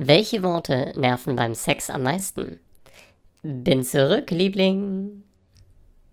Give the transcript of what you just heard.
Welche Worte nerven beim Sex am meisten? Bin zurück, Liebling.